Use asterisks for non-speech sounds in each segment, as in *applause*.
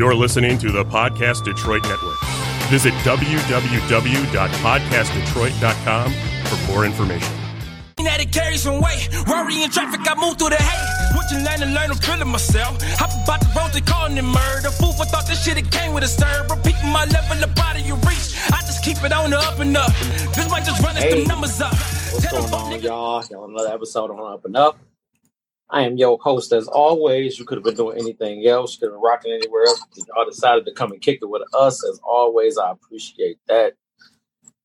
You're listening to the Podcast Detroit Network. Visit www.podcastdetroit.com for more information. That it carries some weight. Worry in traffic, I move through the hate. What you learn to learn, I'm feeling myself. Hop about the road, they calling it murder. Fool for thought this shit, it came with a stir. Repeating my level of body you reach. I just keep it on the up and up. This might just run Hey. the numbers up. What's Tell going on, niggas- y'all? Y'all another episode on Up and Up. I am your host as always. You could have been doing anything else. You could have been rocking anywhere else. Y'all decided to come and kick it with us as always. I appreciate that.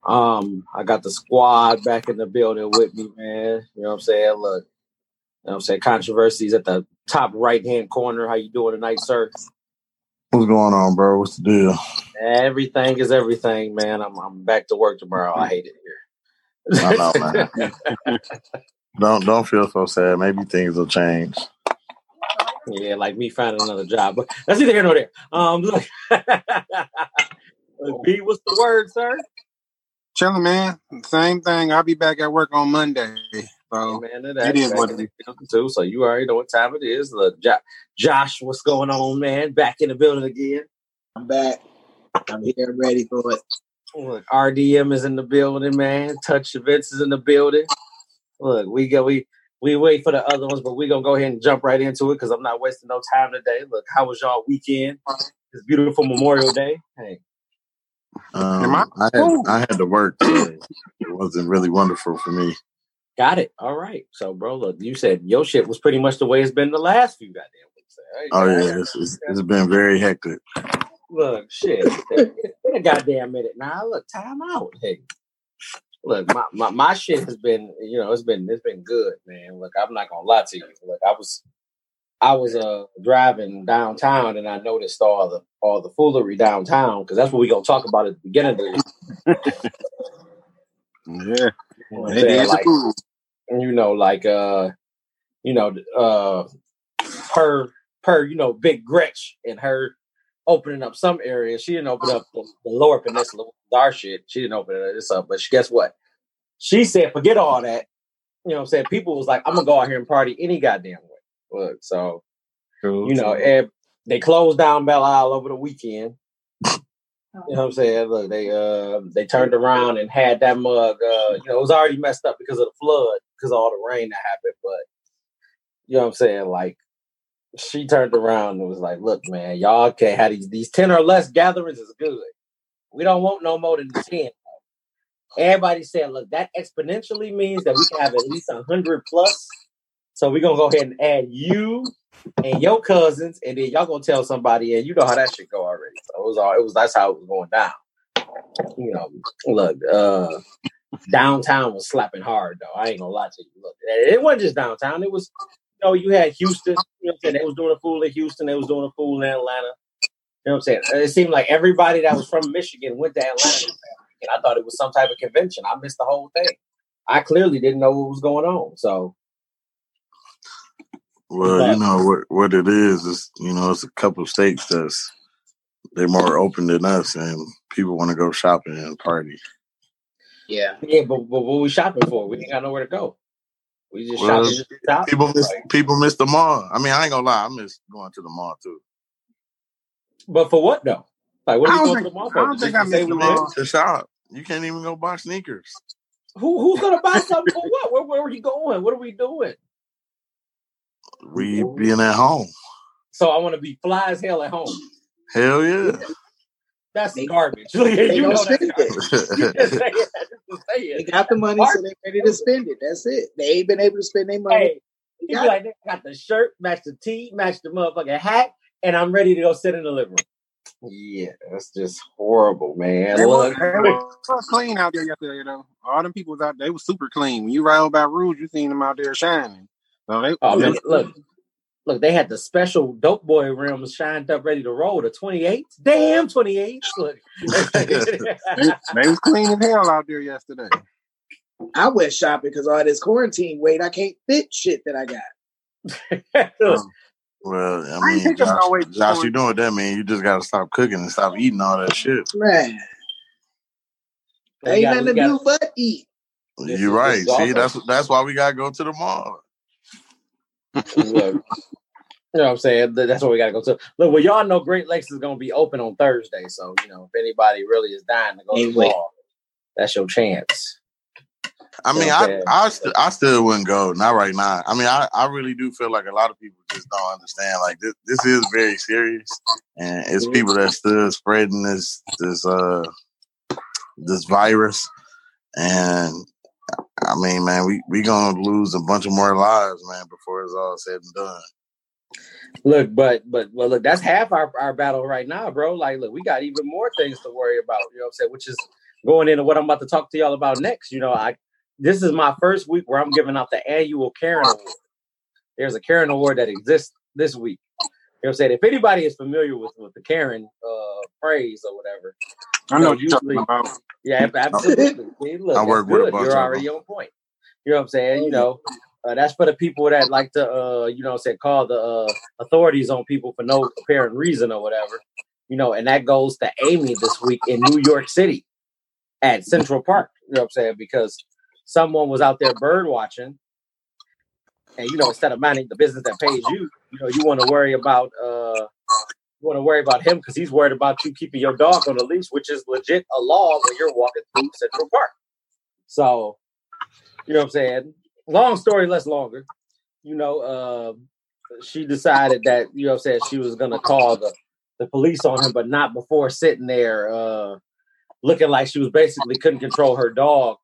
Um, I got the squad back in the building with me, man. You know what I'm saying? Look, you know what I'm saying? Controversies at the top right hand corner. How you doing tonight, sir? What's going on, bro? What's the deal? Everything is everything, man. I'm I'm back to work tomorrow. I hate it here. I know, man. *laughs* *laughs* don't don't feel so sad. Maybe things will change. Yeah, like me finding another job. But that's neither here nor there. Um, look, *laughs* B, what's the word, sir? Chilling, man. Same thing. I'll be back at work on Monday. So Man, it is what it is. Too, so you already know what time it is. Look, jo- Josh, what's going on, man? Back in the building again. I'm back. I'm here. I'm ready for it. Look, RDM is in the building, man. Touch events is in the building. Look, we go, we we wait for the other ones, but we're gonna go ahead and jump right into it because I'm not wasting no time today. Look, how was y'all weekend? It's beautiful Memorial Day. Hey, Um, I- I had I had to work. Today. It wasn't really wonderful for me. got it. All right. So, bro, look, you said your shit was pretty much the way it's been the last few goddamn weeks. Hey, Oh yeah, it's, it's, it's been very hectic. Look, shit. Wait a goddamn minute now. Look, time out. Hey. Look, my, my, my shit has been, you know, it's been it's been good, man. Look, I'm not gonna lie to you. Look, I was I was uh driving downtown and I noticed all the all the foolery downtown because that's what we're gonna talk about at the beginning of the yeah, you know what I'm it Like, cool. you know, like uh, you know, uh her her, you know, big Gretch and her opening up some areas. She didn't open up the, the lower peninsula with our shit. She didn't open this up. But she, guess what? She said, forget all that. You know what I'm saying? People was like, I'm gonna go out here and party any goddamn way. Look, so you know, and they closed down Belle Isle over the weekend. You know what I'm saying? Look, they uh they turned around and had that mug. Uh, you know, it was already messed up because of the flood, because of all the rain that happened. But you know what I'm saying? Like, she turned around and was like, "Look, man, y'all can't have these these ten or less gatherings is good. We don't want no more than ten. Everybody said, look, that exponentially means that we can have at least hundred plus. So we're gonna go ahead and add you and your cousins, and then y'all gonna tell somebody, and you know how that should go already. So it was all it was that's how it was going down. You know, look, uh downtown was slapping hard though. I ain't gonna lie to you. Look, it wasn't just downtown, it was know, you had Houston, you know what I'm saying? They was doing a fool in Houston, they was doing a fool in Atlanta. You know what I'm saying? It seemed like everybody that was from Michigan went to Atlanta. And I thought it was some type of convention. I missed the whole thing. I clearly didn't know what was going on. So Well, But- you know what what it is is you know it's a couple of states that's they're more open than us, and people want to go shopping and party. Yeah. yeah, but, but what we shopping for? We ain't got nowhere to go. We just Well, to shop. People miss Like, people miss the mall. I mean, I ain't gonna lie, I miss going to the mall too. but for what though? Like what I are don't going to think- the mall I for? don't Just think to I we the mall. To shop, you can't even go buy sneakers. Who who's gonna buy something for what? Where, where are we going? What are we doing? We being at home. So I want to be fly as hell at home. Hell yeah. That's They- garbage. *laughs* They you know don't spend garbage. it. You just say it. Just say They got the money, so they're ready to spend it. That's it. They ain't been able to spend their money. Hey, he got like, "They got the shirt, match the tee, match the motherfucking hat, and I'm ready to go sit in the living room. Yeah, that's just horrible, man. They Look, were, they were clean out there yesterday, though. All them people was out there. they was super clean. When you ride over by Rouge, you seen them out there shining. So they, oh man, look, look, they had the special dope boy rims shined up, ready to roll. The 28, damn 28. Look, they, *laughs* they was clean as hell out there yesterday. I went shopping because all this quarantine weight, I can't fit shit that I got. *laughs* Um, Well, I I mean, think of Josh, no way Josh, you know what that means? You just got to stop cooking and stop eating all that shit. Man, They ain't got- nothing to do but eat. You're right. See, that's that's why we gotta go to the mall. Look, You know what I'm saying? That's what we got to go to. Look, well, y'all know Great Lakes is going to be open on Thursday. So, you know, if anybody really is dying to go to the ball, that's your chance. I mean, Okay. I I, st- I still wouldn't go. Not right now. I mean, I, I really do feel like a lot of people just don't understand. Like this this is very serious, and it's people that still spreading this this uh this virus. And I mean, man, we we gonna lose a bunch of more lives, man, before it's all said and done. Look, but but well, look, that's half our, our battle right now, bro. Like, look, we got even more things to worry about. You know what I'm saying? Which is going into what I'm about to talk to y'all about next. You know, I this is my first week where I'm giving out the annual Karen Award. There's a Karen Award that exists this week. You know what I'm saying? If anybody is familiar with, with the Karen uh praise or whatever, I know No, what you're talking usually- about. yeah, absolutely. See, look, I work with a bunch You're already on point. You know what I'm saying? You know, uh, that's for the people that like to, uh, you know, say call the uh, authorities on people for no apparent reason or whatever. You know, and that goes to Amy this week in New York City at Central Park. You know what I'm saying? Because someone was out there bird watching, and you know, instead of minding the business that pays you, you know, you want to worry about uh, you want to worry about him because he's worried about you keeping your dog on a leash, which is legit a law when you're walking through Central Park. So, you know what I'm saying? Long story less longer. You know, uh, she decided that, you know I'm saying, she was gonna call the, the police on him, but not before sitting there uh looking like she was basically couldn't control her dog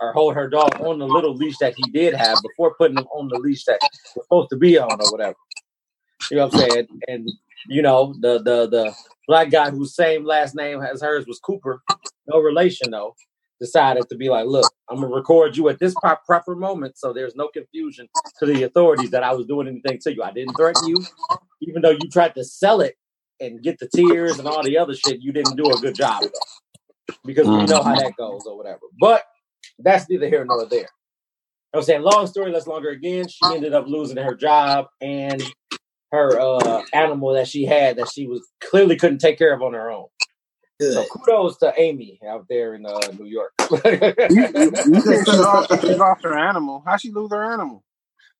or hold her dog on the little leash that he did have before putting him on the leash that was supposed to be on or whatever. You know what I'm saying? And you know, the the the black guy whose same last name as hers was Cooper, no relation though, decided to be like, look, I'm gonna record you at this proper moment, so there's no confusion to the authorities that I was doing anything to you. I didn't threaten you, even though you tried to sell it and get the tears and all the other shit. You didn't do a good job though, because we mm. know how that goes or whatever. But that's neither here nor there. I was saying, long story less longer. Again, she ended up losing her job and her uh, animal that she had that she was clearly couldn't take care of on her own. So kudos to Amy out there in uh, New York. *laughs* You, you, you she lost, she lost her animal? How she lose her animal?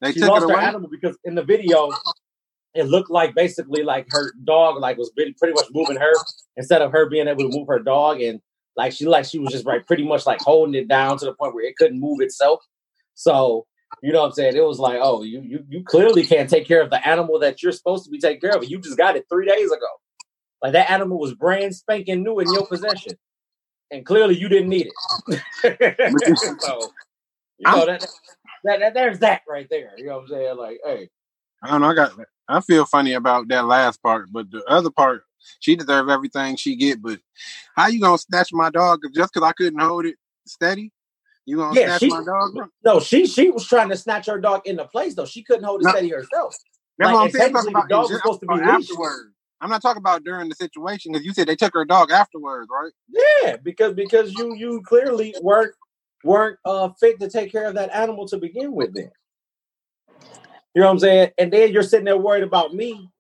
They she took lost it her away. animal because in the video it looked like basically like her dog like was pretty, pretty much moving her instead of her being able to move her dog and like she like she was just like pretty much like holding it down to the point where it couldn't move itself. So you know what I'm saying? It was like, oh, you you you clearly can't take care of the animal that you're supposed to be taking care of. You just got it three days ago. Like that animal was brand spanking new in your possession, and clearly you didn't need it. *laughs* so you know that, that that there's that right there. You know what I'm saying? Like, hey, I don't know. I got. I feel funny about that last part, but the other part, she deserve everything she get. But how you gonna snatch my dog just because I couldn't hold it steady? You gonna Yeah, snatch she- my dog? bro? no, she she was trying to snatch her dog into place though. She couldn't hold it No. steady herself. That's Like, what I'm saying. I'm talking technically the about dog was supposed to be afterwards. I'm not talking about during the situation because you said they took her dog afterwards, right? Yeah, because because you you clearly weren't weren't uh fit to take care of that animal to begin with. Then you know what I'm saying, and then you're sitting there worried about me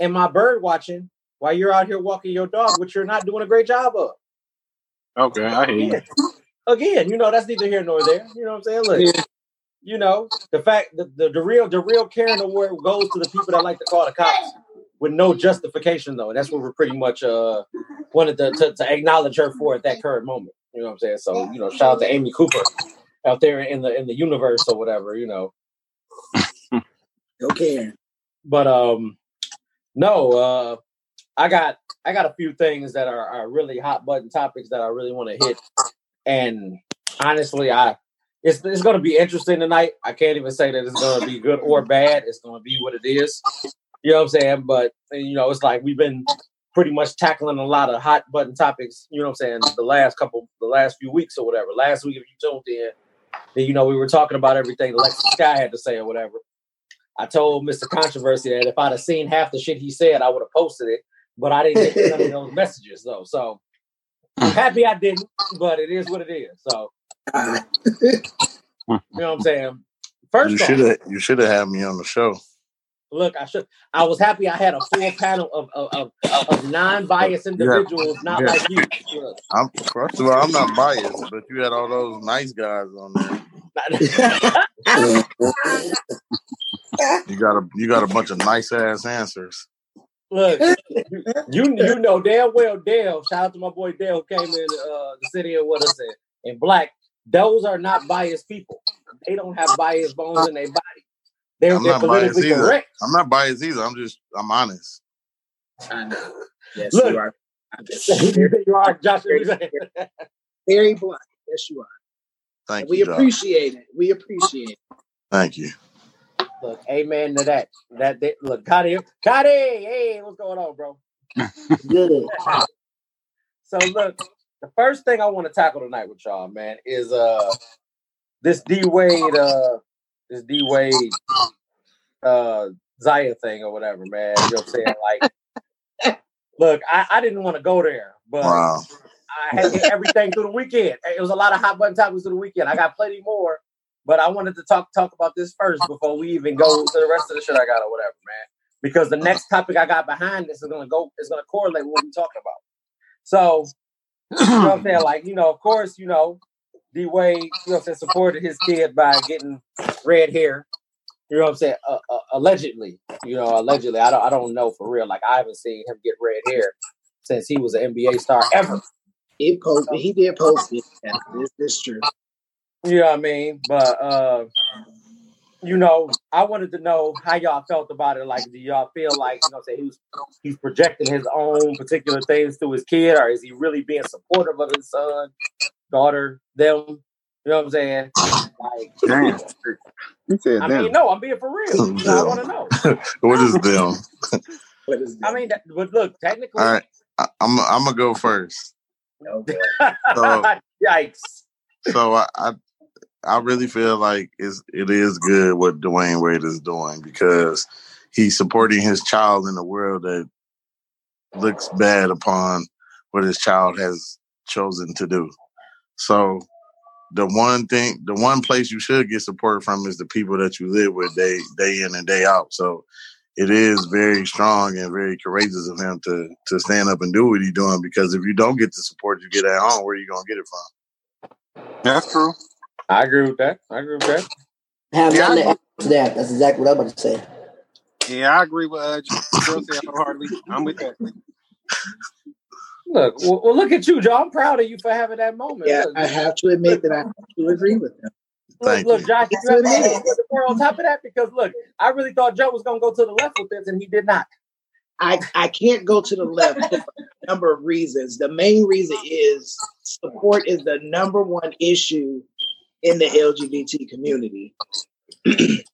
and my bird watching while you're out here walking your dog, which you're not doing a great job of. Okay, I hear you. Again, again, you know that's neither here nor there. You know what I'm saying? Look, Yeah. you know the fact the, the the real the real Karen award goes to the people that like to call the cops with no justification though. And That's what we're pretty much uh wanted to, to, to acknowledge her for at that current moment. You know what I'm saying? So you know, shout out to Amy Cooper out there in the in the universe or whatever. You know, *laughs* Go Karen. but um no uh i got i got a few things that are, are really hot button topics that i really want to hit. And honestly i it's, it's to be interesting tonight. I can't even say that it's to be good or bad. It's to be what it is. You know what i'm saying? But you know it's like we've been pretty much tackling a lot of hot button topics you know what i'm saying the last couple the last few weeks or whatever. Last week if you tuned in then you know we were talking about everything Alexis Skyy had to say or whatever. I told Mr. Controversy that if I'd have seen half the shit he said, I would have posted it, but I didn't get none of *laughs* those messages though. So I'm happy I didn't, but it is what it is. So *laughs* you know what I'm saying. First, You First should off, have you should have had me on the show. look, I should. I was happy I had a full panel of of, of, of non-biased individuals, not Yeah. like you. Look, I'm first of all, I'm not biased, but you had all those nice guys on there. *laughs* You got a you got a bunch of nice ass answers. Look, *laughs* you you know damn well Dale. Shout out to my boy Dale who came in uh, the city and what I said in black. Those are not biased people. They don't have biased bones in their body. They're, I'm they're not biased politically either. correct. I'm not biased either. I'm just I'm honest. I know. Yes, Look. *laughs* you are. I'm just very, you are Josh. what you saying? very blunt. Yes, you are. Thank we you, Josh. appreciate it. We appreciate it. Thank you. Look, amen to that. That, that look, Cotty, Cotty, hey, what's going on, bro? Good. So look, the first thing I want to tackle tonight with y'all, man, is uh this D Wade uh this D Wade uh Zaya thing or whatever, man. You know what I'm saying? Like look, I, I didn't want to go there, but Wow. I had everything through the weekend. It was a lot of hot button topics through the weekend. I got plenty more, but I wanted to talk talk about this first before we even go to the rest of the shit I got or whatever, man. Because the next topic I got behind this is gonna go is gonna correlate with what we're talking about. So you know what I'm saying? Like, you know, of course, you know, D Wade, you know I'm saying, supported his kid by getting red hair. You know what I'm saying? Uh, uh, allegedly, you know, allegedly. I don't, I don't know for real. Like, I haven't seen him get red hair since he was an NBA star ever. It posted. He did post it. Yeah, this, this is true. You know what I mean? But uh, you know, I wanted to know how y'all felt about it. Like, do y'all feel like you know, say he's he's projecting his own particular things to his kid, or is he really being supportive of his son, daughter, them? You know what I'm saying? Like, Damn. You said I that. mean, no, I'm being for real. You know, I want to know. *laughs* what is them? *laughs* What is them? I mean, that, but look, technically, All right. I, I'm I'm gonna go first. Boy. *laughs* So yikes. so I, I I really feel like it's it is good what Dwyane Wade is doing because he's supporting his child in a world that looks bad upon what his child has chosen to do. So the one thing the one place you should get support from is the people that you live with day day in and day out. So it is very strong and very courageous of him to to stand up and do what he's doing because if you don't get the support you get at home, where are you gonna get it from? That's true. I agree with that. I agree with that. Have Yeah, nothing I- to add to that. That's exactly what I'm about to say. Yeah, I agree with uh, wholeheartedly. I'm with that. Look, well, well, look at you, Joe. I'm proud of you for having that moment. Yeah, Look, I have to admit that I have to agree with him. look, Thank look you. Josh, you have it anything is. to put more on top of that because look, I really thought Joe was gonna go to the left with this, and he did not. I, I can't go to the left for a number of reasons. The main reason is support is the number one issue in the LGBT community. *clears throat*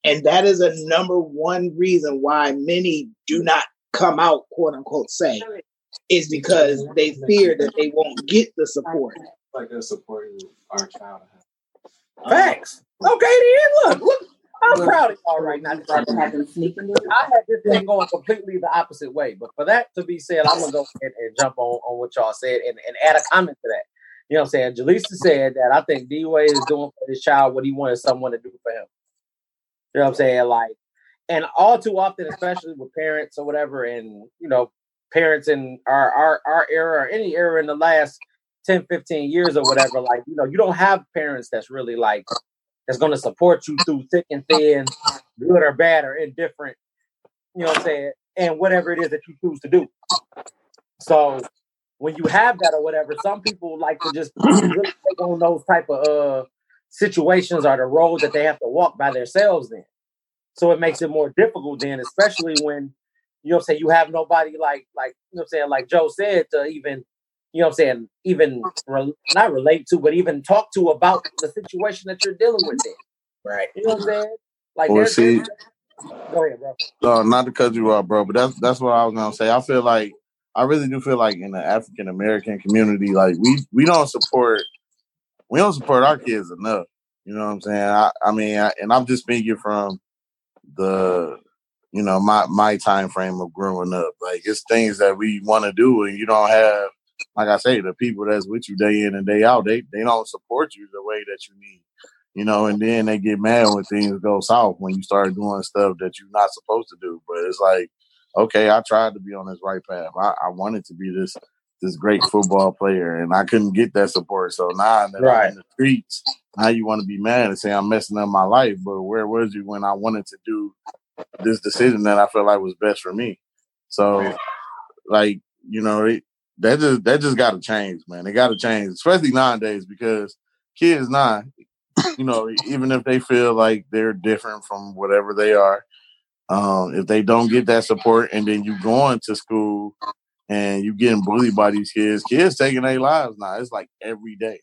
and that is a number one reason why many do not come out, quote unquote, say, is because they fear that they won't get the support. like they're supporting our child. Facts. Okay, then look, look. I'm proud of y'all right now. I had this thing going completely the opposite way, but for that to be said, I'm gonna go ahead and jump on, on what y'all said and, and add a comment to that. You know what I'm saying? Jaleesa said that I think D Wade is doing for his child what he wanted someone to do for him. You know what I'm saying? Like, and all too often, especially with parents or whatever, and you know, parents in our our, our era or any era in the last 10, 15 years or whatever, like, you know, you don't have parents that's really like that's gonna support you through thick and thin, good or bad or indifferent, you know what I'm saying, and whatever it is that you choose to do. So when you have that or whatever, some people like to just *clears throat* really take on those type of uh situations or the road that they have to walk by themselves then. So it makes it more difficult then, especially when you know what I'm saying, you have nobody like like you know what I'm saying, like Joe said, to even you know what I'm saying, even re- not relate to, but even talk to about the situation that you're dealing with then. Right. You know what I'm saying? Like Well, see- go ahead, bro. No, not to cut you off, bro, but that's that's what I was gonna say. I feel like I really do feel like in the African American community, like we we don't support we don't support our kids enough. You know what I'm saying? I, I mean, I, and I'm just speaking from the you know my my time frame of growing up. Like it's things that we want to do, and you don't have, like I say, the people that's with you day in and day out. They they don't support you the way that you need. You know, and then they get mad when things go south when you start doing stuff that you're not supposed to do. But it's like, okay, I tried to be on this right path. I, I wanted to be this this great football player, and I couldn't get that support. So now that I'm Right. in the streets, now you want to be mad and say I'm messing up my life. But where was you when I wanted to do this decision that I felt like was best for me. So, like you know, it, that just that just got to change, man. It got to change, especially nowadays because kids now, you know, even if they feel like they're different from whatever they are, um, if they don't get that support, and then you going to school and you getting bullied by these kids, kids taking their lives now. It's like every day.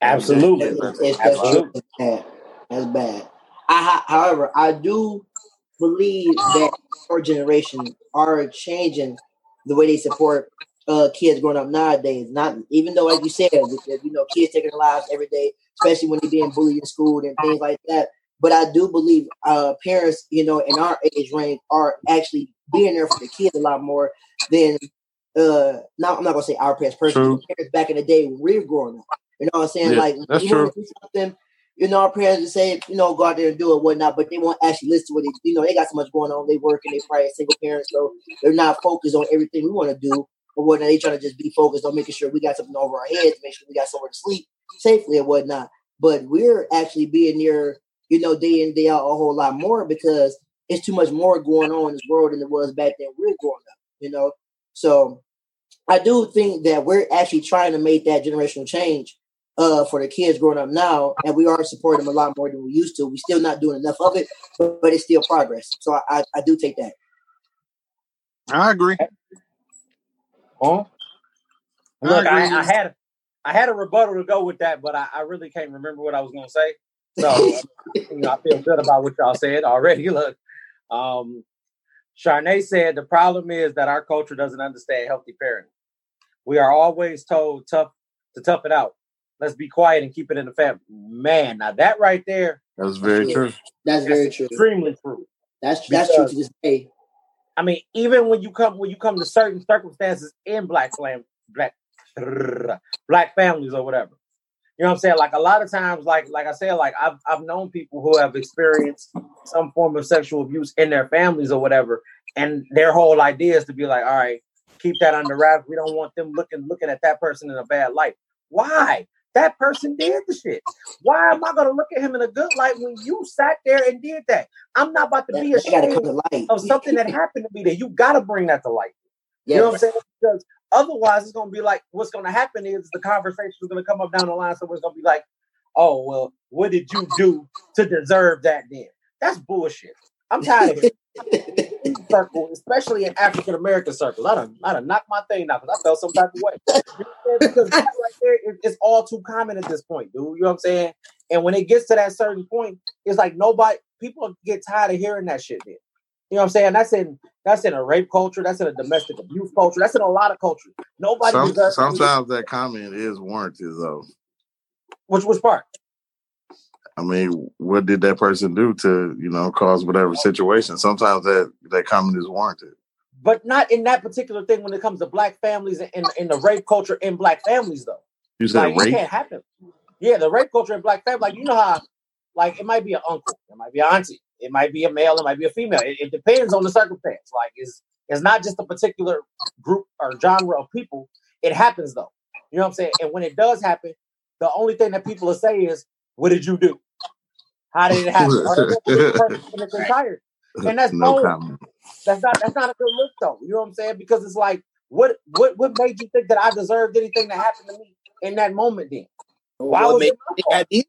Absolutely. It's, it's, that's, Absolutely. that's bad. That's bad. I, however, I do believe that our generation are changing the way they support uh, kids growing up nowadays. Not even though, like you said, with the, you know, kids taking their lives every day, especially when they're being bullied in school and things like that. But I do believe uh, parents, you know, in our age range are actually being there for the kids a lot more than. Uh, now I'm not gonna say our parents personally, parents back in the day when we were growing up. You know what I'm saying? Yeah, like that's you wanna true. do something, you know, our parents would say, you know, go out there and do it, whatnot, but they won't actually listen to what they, you know, they got so much going on. They work and they probably single parents, so they're not focused on everything we want to do. But whatnot, they trying to just be focused on making sure we got something over our heads, make sure we got somewhere to sleep safely and whatnot. But we're actually being near, you know, day in day out a whole lot more because it's too much more going on in this world than it was back then we were growing up. You know, so I do think that we're actually trying to make that generational change uh, for the kids growing up now, and we are supporting them a lot more than we used to. We're still not doing enough of it, but, but it's still progress. So I, I, I do take that. I agree. Huh? I Look, I, agree. I had I had a rebuttal to go with that, but I, I really can't remember what I was going to say. So you know, I feel good about what y'all said already. *laughs* Look, um, Charnay said the problem is that our culture doesn't understand healthy parenting. We are always told tough to tough it out. Let's be quiet and keep it in the family. Man, now that right there, That's very true. That's very true. extremely true. That's that's true Because- to this day. I mean, even when you come when you come to certain circumstances in black fam black black families or whatever. You know what I'm saying? Like a lot of times, like like I said, like I've I've known people who have experienced some form of sexual abuse in their families or whatever, and their whole idea is to be like, all right, keep that under wraps. We don't want them looking looking at that person in a bad light. Why? That person did the shit. Why am I gonna look at him in a good light when you sat there and did that? I'm not about to That, be gotta ashamed to light. of something that happened to me that you got to bring that to light. You know what I'm saying? Because otherwise, it's going to be like what's going to happen is the conversation is going to come up down the line. So it's going to be like, oh, well, what did you do to deserve that then? That's bullshit. I'm tired of it. *laughs* Circle, especially in African American circles. I done, I done knocked my thing out because I felt some type of way. You know what I'm saying? Because right there it's all too common at this point, dude. You know what I'm saying? And when it gets to that certain point, it's like nobody, people get tired of hearing that shit. Then. You know what I'm saying? That's in that's in a rape culture. That's in a domestic abuse culture. That's in a lot of cultures. Nobody Some, sometimes that comment is warranted, though. Which which part? I mean, what did that person do to you know cause whatever situation? Sometimes that that comment is warranted. But not in that particular thing when it comes to black families and the rape culture in black families though. You said Like it rape. can't happen. Yeah, the rape culture in black family, like you know how, like it might be an uncle, it might be an auntie, it might be a male, it might be a female. It, it depends on the circumstance. Like it's it's not just a particular group or genre of people. It happens though. You know what I'm saying? And when it does happen, the only thing that people will say is, "What did you do? How did it happen?" Or they won't believe the person in its entirety. *laughs* And that's no bold. comment. That's not that's not a good look though. You know what I'm saying? Because it's like, what what what made you think that I deserved anything that happened to me in that moment? Then why What was made it my you think fault? I did?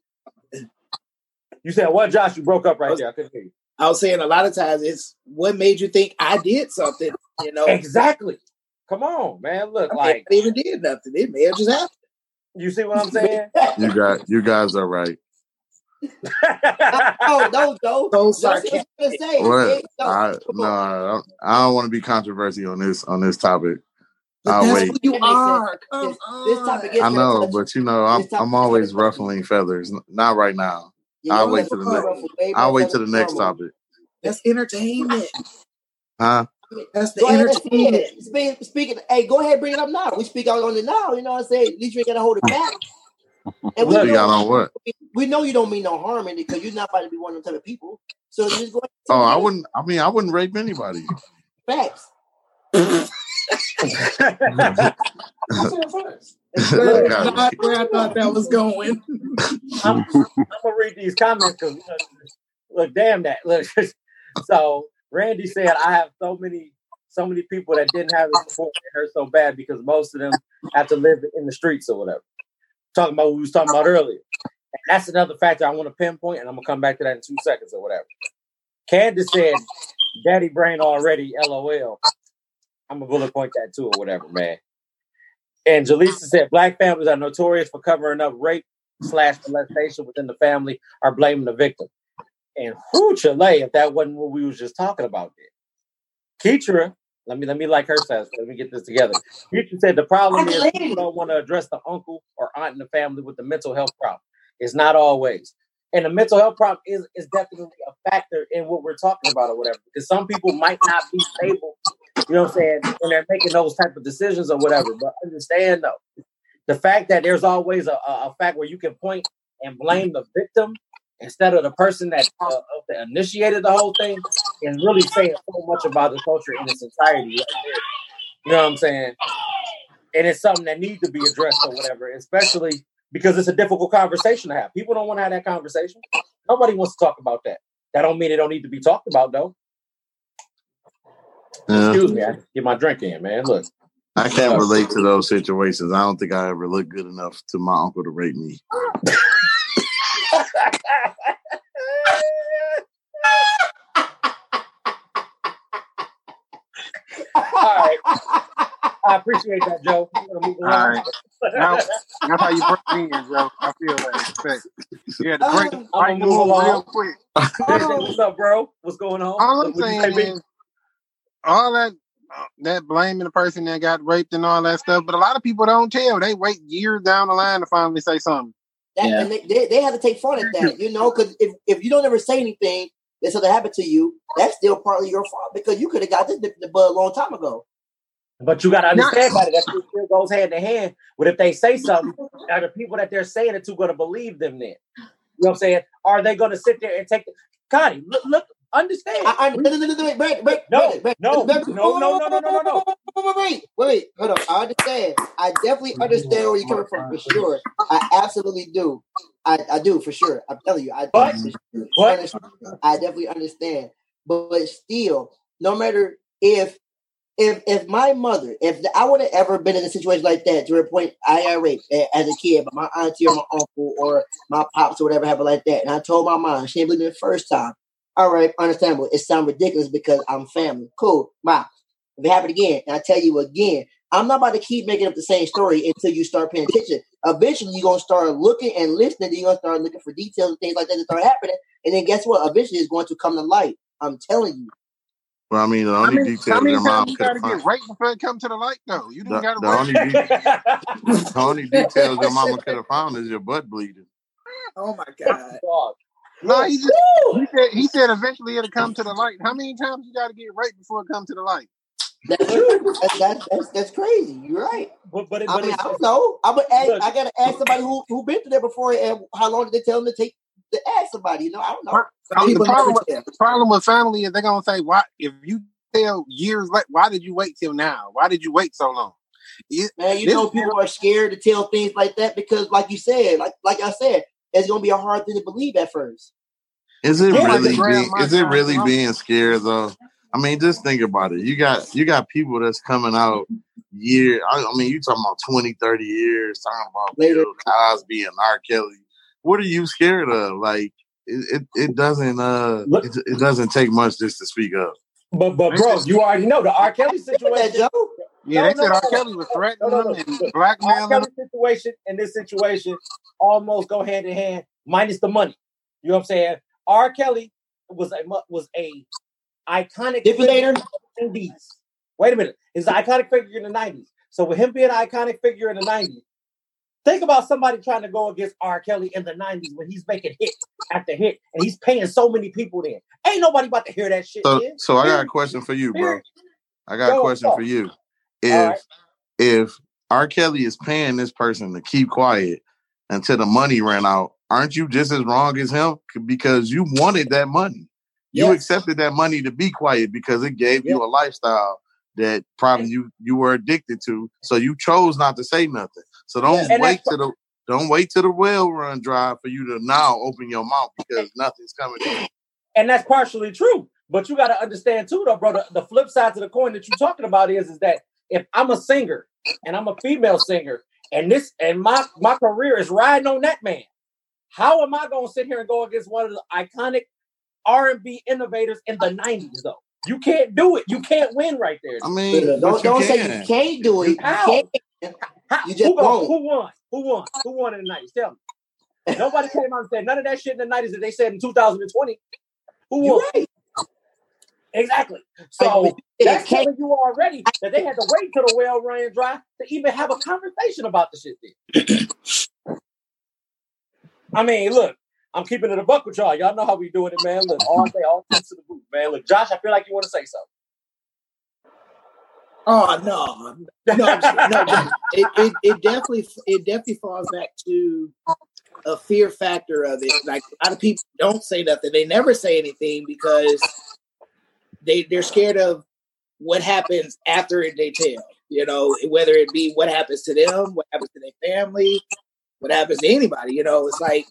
You said what, Josh? You broke up right there. I couldn't hear you. I was saying a lot of times it's what made you think I did something. You know, Exactly. Come on, man. Look, I like not even did nothing. It may have just happened. you see what I'm *laughs* saying? You got you guys are right. Oh, no, Joe. So Joe said sarcastic. what he was gonna say. What? Hey, Joe, I no. I don't, I don't want to be controversial on this on this topic. But I'll wait. you That makes sense. are. Come This, this topic I know, but you know, I'm I'm always ruffling feathers. Not right now. Yeah, I'll wait feathers to the next. I'll wait to the next topic. That's entertainment. Huh? That's the Go ahead and say entertainment. it. Speak, speaking, hey, go ahead, bring it up now. We speak out on it now. You know what I'm saying? At least you ain't gotta hold it back. *laughs* And we Look, Speak out know on what? we know you don't mean no harm in it because you're not about to be one of them type of people. So just go ahead Oh, I wouldn't. I mean, I wouldn't rape anybody. facts. *laughs* Look, God. not where I thought that was going. I'm, *laughs* I'm gonna read these comments because look, damn that. Look, *laughs* So Randy said, I have so many, so many people that didn't have the support that hurt so bad because most of them have to live in the streets or whatever. Talking about what we was talking about earlier. And that's another factor I want to pinpoint, and I'm gonna come back to that in two seconds or whatever. Candace said, Daddy brain already, LOL. I'm gonna bullet point that too or whatever, man. And Jaleesa said, Black families are notorious for covering up rape slash molestation within the family are blaming the victim. And who Chile, if that wasn't what we was just talking about there. Keitra, let me let me like her says, let me get this together. Keitra said the problem is people don't want to address the uncle or aunt in the family with the mental health problem. It's not always. And the mental health problem is, is definitely a factor in what we're talking about or whatever. Because some people might not be stable, you know what I'm saying, when they're making those type of decisions or whatever. But understand though, the fact that there's always a, a fact where you can point and blame the victim instead of the person that uh, initiated the whole thing is really saying so much about the culture in its entirety. You know what I'm saying? And it's something that needs to be addressed or whatever, especially because it's a difficult conversation to have. People don't want to have that conversation. Nobody wants to talk about that. That don't mean it don't need to be talked about though. Yeah. Excuse me, I get my drink in, man. Look. I can't uh, relate to those situations. I don't think I ever looked good enough to my uncle to rape me. All right. I appreciate that, Joe. I'm gonna move All along. right. Now, that's how you break me in, Joe. I feel that respect. You had to break, I'm break gonna move move real along. quick. JJ, what's up, bro? What's going on? All I'm What you saying is all that that blaming the person that got raped and all that stuff, but a lot of people don't tell. They wait years down the line to finally say something. That, Yeah. and they, they, they have to take fun at that, you know, because if, if you don't ever say anything that something happened to you, that's still partly your fault because you could have got this bit in the bud a long time ago. But you got to Not, understand, buddy, that still goes hand in hand. But if they say something, are the people that they're saying it to going to believe them then? You know what I'm saying? Are they going to sit there and take the. Connie, look, look understand. I, I, no, no, no, no, wait, wait, wait, No, wait, wait, no, wait, no, no, no, no, no, no, no. Wait, wait, wait, hold on. I understand. I definitely understand where you're coming from for sure. I absolutely do. I, I do for sure. I'm telling you, I do. But, for sure. but, Understand. I definitely understand. But, but still, no matter if if if my mother, if I would have ever been in a situation like that to a point I got raped a- as a kid by my auntie or my uncle or my pops or whatever happened like that, and I told my mom, she didn't believe me the first time. All right, understandable. It sounds ridiculous because I'm family. Cool. Wow. If it happened again, and I tell you again, I'm not about to keep making up the same story until you start paying attention. Eventually, you're gonna start looking and listening. You're gonna start looking for details and things like that that start happening, and then guess what? Eventually, it's going to come to light. I'm telling you. Well, I mean, the How only many, how details many your times mom you could got to have get found. raped before it come to the light, though? You didn't The, got to the only de- the only *laughs* details your mama could have found is your butt bleeding. Oh my god. Dog. No, Look, he just woo! he said he said eventually it'll come to the light. How many times you got to get raped before it come to the light? That's true. That's that's that's, that's crazy. You're right. But, but, it, I but mean, I don't know. I would ask, look, I gotta ask somebody who who been through there before, and how long did they tell them to take to ask somebody? You know, I don't know. Pro- Some the problem with the problem with family is they're gonna say why if you tell years like why did you wait till now? Why did you wait so long? It, Man, you this know people are scared to tell things like that because, like you said, like like I said, it's gonna be a hard thing to believe at first. Is it yeah, really grabbed being? Is it really throat. being scared though? I mean, just think about it. You got you got people that's coming out year. I, I mean, you talking about 20, 30 years talking about Later, Bill Cosby and R. Kelly. What are you scared of? Like it, it, it doesn't uh it, it doesn't take much just to speak up. but, but, bro, you already know the R. Kelly *laughs* that situation. Joe. yeah, No, they no, said no, R. no, Kelly was threatening no, them no. and Look, R. blackmailing them. Kelly situation and this situation almost go hand in hand, minus the money. You know what I'm saying? R. Kelly was a was a iconic figure in the 90s. Wait a minute. He's an iconic figure in the 90s. So with him being an iconic figure in the 90s, think about somebody trying to go against R. Kelly in the 90s when he's making hit after hit and he's paying so many people then. Ain't nobody about to hear that shit, So so I got a question for you, bro. I got a question for you. If right. if R. Kelly is paying this person to keep quiet until the money ran out, aren't you just as wrong as him? Because you wanted that money. You Yes. accepted that money to be quiet because it gave Yes. you a lifestyle that probably you you were addicted to. So you chose not to say nothing. So don't And wait to the don't wait till the well run dry for you to now open your mouth because nothing's coming in. and that's partially true But you got to understand too, though, brother. The flip side to the coin that you're talking about is, is that if I'm a singer and I'm a female singer, and this and my my career is riding on that man, how am I going to sit here and go against one of the iconic R&B innovators in the '90s? Though you can't do it. You can't win right there. I mean, uh, Don't, but you don't say you can't do it. You How? can't. How- You just who, gon- won't. who won? Who won? Who won in the '90s? Tell me. Nobody came out and said none of that shit in the '90s that they said in 2020. Who You're won? right. Exactly. So that's telling you already that they had to wait till the well ran dry to even have a conversation about the shit. Then. I mean, look, I'm keeping it a buck with y'all. Y'all know how we doing it, man. Look, all day, all to the booth, man. Look, Josh, I feel like you want to say something. Oh no, no, no. It, it it definitely it definitely falls back to a fear factor of it. Like a lot of people don't say nothing. They never say anything because they they're scared of what happens after they tell. You know, whether it be what happens to them, what happens to their family, what happens to anybody. You know, it's like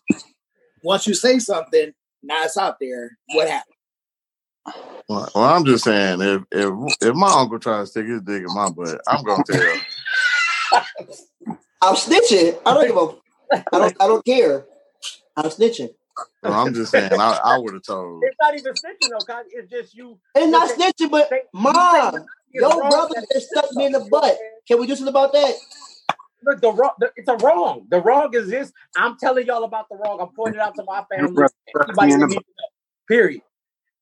once you say something, now it's out there. What happened? Well, well, I'm just saying, if if if my uncle tries to stick his dick in my butt, I'm gonna tell. *laughs* I'm snitching. I don't give a. I don't. I don't care. I'm snitching. So I'm just saying, I, I would have told. It's not even snitching, though, Con. It's just you. It's not Okay. snitching, but They- mom, It's your brother that just stuck me in the butt. Can we do something about that? Look, the wrong, the, it's a wrong. The wrong is this. I'm telling y'all about the wrong. I'm pointing it out to my Your family. brother stuck Anybody me in that the needs to know. Period.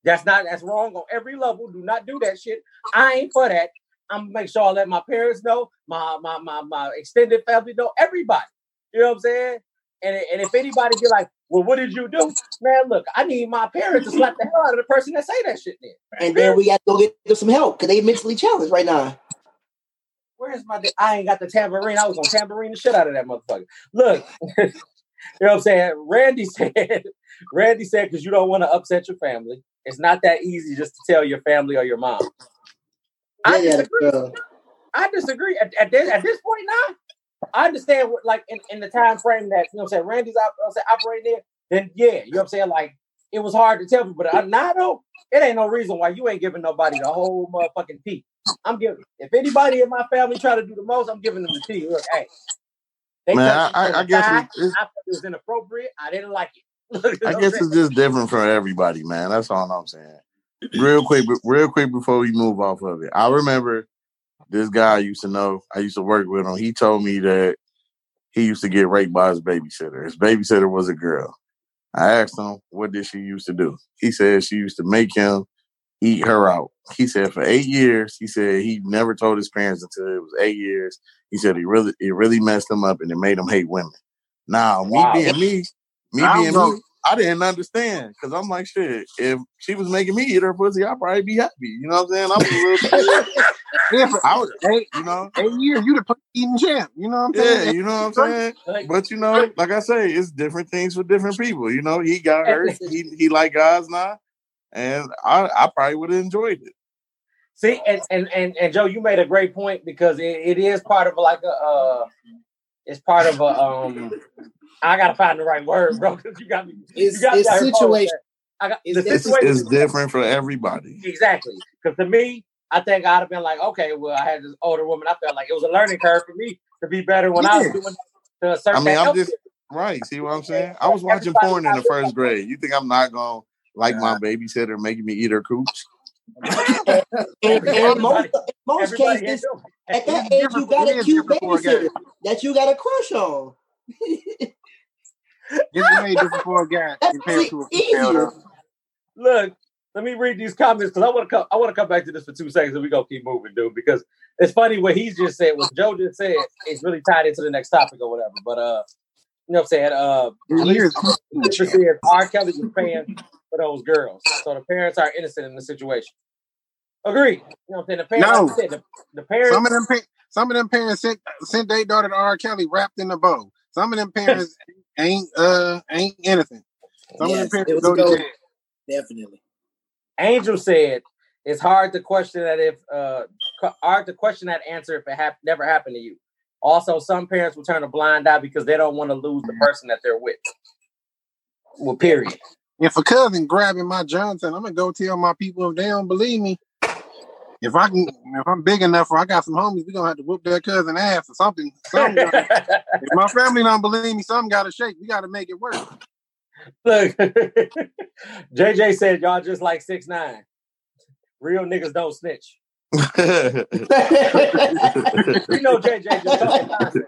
That's not that's wrong on every level. Do not do that shit. I ain't for that. I'm gonna make sure I let my parents know, my my my my extended family know, everybody. You know what I'm saying? And, and if anybody be like, well, what did you do? Man, look, I need my parents to slap the hell out of the person that say that shit then. And then we got to go get some help because they mentally challenged right now. Where's my? di- I ain't got the tambourine. I was gonna tambourine the shit out of that motherfucker. Look, *laughs* you know what I'm saying? Randy *laughs* said, Randy said, because you don't want to upset your family. It's not that easy just to tell your family or your mom. I Yeah, yeah, disagree. uh, I disagree. At, at this at this point now, I understand what like in, in the time frame that you know what I'm saying Randy's op- you know what I'm saying, operating there. Then yeah, you know what I'm saying. Like it was hard to tell people, but I, now though, it ain't no reason why you ain't giving nobody the whole motherfucking tea. I'm giving. If anybody in my family try to do the most, I'm giving them the tea. Look, hey, they Man, me I- I guess it's- I it was inappropriate. I didn't like it. *laughs* I guess it's just different for everybody, man. That's all I'm saying. Real quick, real quick before we move off of it, I remember this guy I used to know. I used to work with him. He told me that he used to get raped by his babysitter. His babysitter was a girl. I asked him what did she used to do. He said she used to make him eat her out. He said for eight years. He said he never told his parents until it was eight years. He said he really it really messed him up and it made him hate women. Now me Wow. being me, me I being know. me, I didn't understand because I'm like shit. If she was making me eat her pussy, I'd probably be happy. You know what I'm saying? I was a little, *laughs* Yeah, for *laughs* I was, eight, you know, eight years, you the pussy eating champ. You know what I'm yeah, saying? you know what I'm saying. Like, But you know, like I say, it's different things for different people. You know, he got hurt. He he like guys now, and I I probably would have enjoyed it. See, and, and and and Joe, you made a great point because it, it is part of like a uh it's part of a um I gotta find the right word, bro, because you got me you got me it's out situation. I got It's- It's situation it's is different for everybody. exactly because to me, I think I'd have been like, okay, well, I had this older woman. I felt like it was a learning curve for me to be better when I was doing to assert I mean, I'm help. just right. See what I'm saying? I was watching Everybody porn in the first grade. You think I'm not gonna like my babysitter making me eat her cooch? and, and in most, most Everybody cases, at that age, you got a cute different for a guy. babysitter that you got a crush on. It's way different for a guy *laughs* That's compared to a female. Look, let me read these comments because I want to come. I want to come back to this for two seconds, and we gonna keep moving, dude. Because it's funny what he's just said, what Joe just said, is really tied into the next topic or whatever. But uh, you know what I'm saying? Uh, Three says R. Kelly was paying for those girls, so the parents are innocent in the situation. Agree. You know what I'm saying? The parents, No. like said, the, the parents. Some of them, pa- some of them parents sent sent their daughter to R. Kelly wrapped in a bow. Some of them *laughs* parents ain't uh ain't innocent. Some Yes, of them parents go to jail. Definitely. Angel said it's hard to question that if uh hard to question that answer if it hap- never happened to you. Also, some parents will turn a blind eye because they don't want to lose the person that they're with. Well, period. if a cousin grabbing my Johnson, I'm gonna go tell my people if they don't believe me. If I can, if I'm big enough, or I got some homies, we gonna have to whoop that cousin ass or something. something gotta- if my family don't believe me, something got to shake. We got to make it work. Look, *laughs* JJ said y'all just like six nine. Real niggas don't snitch. *laughs* We know JJ just talking.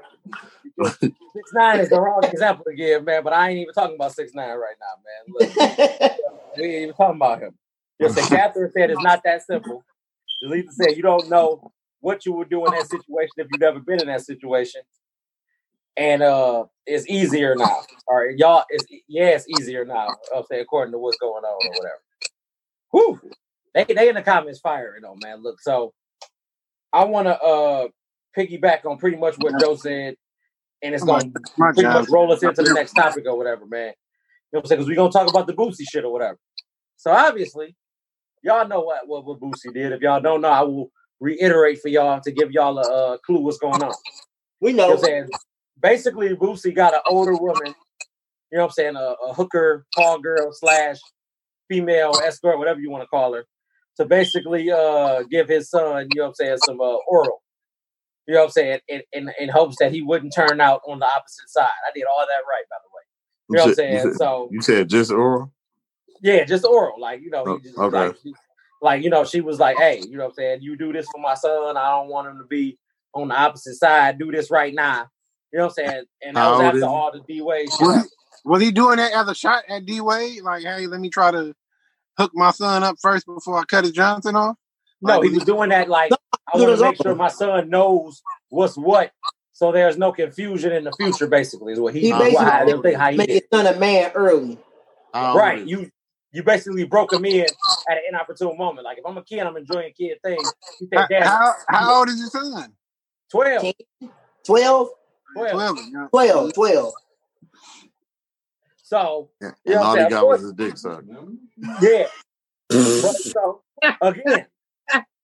Six nine is the wrong example to give, man. But I ain't even talking about six nine right now, man. Look, we ain't even talking about him. Just say Catherine said it's not that simple. Delita said you don't know what you would do in that situation if you've never been in that situation. And uh it's easier now. All right, y'all, it's yeah, it's easier now. I'll say according to what's going on or whatever. Whew. They they in the comments firing though, man. Look, so I wanna uh piggyback on pretty much what Joe said, and it's gonna My pretty much roll us into the next topic or whatever, man. You know what I'm saying? Because we're gonna talk about the Boosie shit or whatever. So obviously, y'all know what what, what Boosie did. If y'all don't know, I will reiterate for y'all to give y'all a uh, clue what's going on. we You know know. what I'm saying? Basically, Boosie got an older woman, you know what I'm saying, a, a hooker, call girl slash female escort, whatever you want to call her, to basically uh give his son, you know what I'm saying, some uh, oral. You know what I'm saying? In, in in hopes that he wouldn't turn out on the opposite side. I did all that right, by the way. You know what I'm you saying? said- So you said just oral. yeah, just oral. Like, you know, Oh, he just okay. like, she- like, you know, she was like, Hey, you know what I'm saying? You do this for my son. I don't want him to be on the opposite side. Do this right now. You know what I'm saying? And that How was after all the D Wade. Was, happened. was he doing that as a shot at D Wade? Like, hey, let me try to hook my son up first before I cut his Johnson off. No, Like, he was doing that like I want to make sure my son knows what's what, so there's no confusion in the future. Basically, is what he, He what, how, basically how he make his did. son a man early. How old Right, you you basically broke him in at an inopportune moment. Like if I'm a kid, I'm enjoying kid things. He How, how, how old is your son? 12, 12, 12. 12. yeah. 12, 12. So And You know all he got was course- his dick sucked. yeah, so again,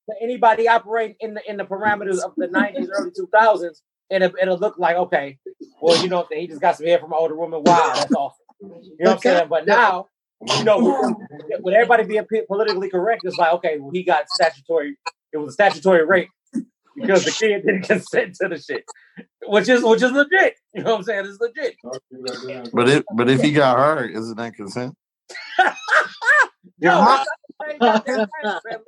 for anybody operating in the in the parameters of the 90s, early 2000s, it'll, it'll look like okay, well, you know, what I'm saying, he just got some hair from an older woman. Wow, that's awesome. You know what I'm saying? But now, you know, with, with everybody being politically correct, it's like okay, well, he got statutory. It was a statutory rape because the kid didn't *laughs* consent to the shit, which is which is legit. You know what I'm saying? It's legit. But if but if he got hurt, isn't that consent? *laughs* Your Yo, mom- that's not the same goddamn thing,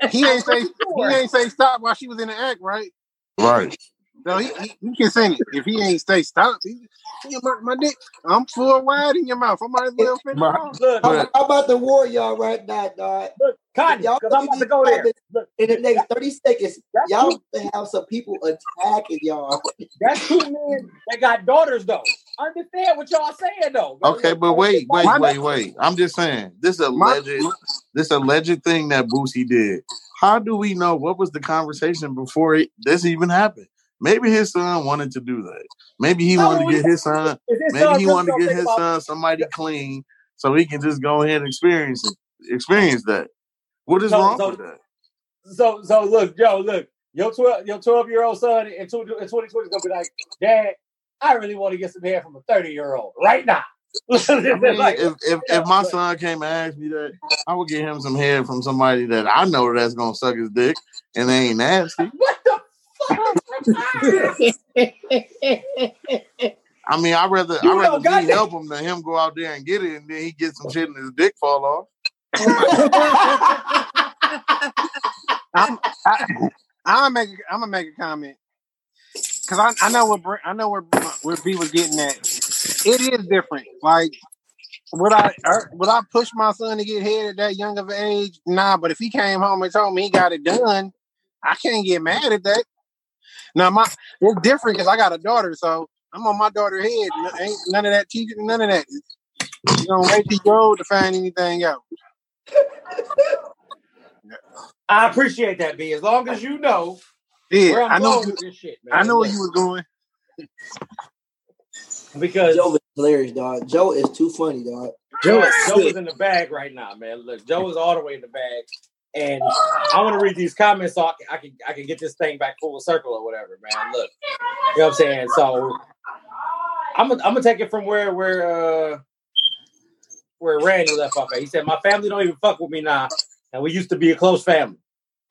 man. he ain't say he ain't say stop while she was in the act, right? Right. So he, he, he consented. If he ain't say stop, he, he my, my dick, I'm full wide in your mouth. I might as well finish Right. off. Look, How, But- how about the war y'all right now, dog? look, Cotton, Y'all because I'm about to go there. Look, In the next 30 seconds, that's y'all two, have some people attacking y'all. that's two men that got daughters though. Understand what y'all saying though? Okay, but wait, wait, My- wait, wait. I'm just saying this My- alleged this alleged thing that Boosie did. How do we know what was the conversation before it, this even happened? Maybe his son wanted to do that. Maybe he wanted to oh, get his son. Maybe he wanted to get his son somebody clean so he can just go ahead and experience it, experience that. What is So- wrong so- with that? So, so look, yo, look, your twelve, your twelve year old son in, in 2020 is gonna be like, Dad, I really want to get some hair from a thirty year old right now. *laughs* I mean, Like, if if, if my son came and asked me that, I would get him some head from somebody that I know that's gonna suck his dick and they ain't nasty. *laughs* what the? I mean, I rather You I know, rather me goddamn- help him than him go out there and get it and then he get some shit and his dick fall off. *laughs* I'm I, I'm make I'm gonna make a comment because I, I know what Br- I know where where B was getting at. It is different. Like would I er, would I push my son to get head at that young of an age? Nah, but if he came home and told me he got it done, I can't get mad at that. Now my it's different because I got a daughter, so I'm on my daughter's head. N- Ain't none of that teaching, none of that. You don't wait till you old to find anything out. I appreciate that, B. As long as you know Yeah, where I'm I know. going with this shit, man. I know where you was going. because Joe is hilarious, dog. Joe is too funny, dog. Joe Joe, is Joe is in the bag right now, man. Look, Joe is all the way in the bag, and I want to read these comments so I can, I can I can get this thing back full circle or whatever, man. Look, you know what I'm saying? So I'm gonna I'm gonna take it from where where uh where Randy left off at. He said, "My family don't even fuck with me now, and we used to be a close family.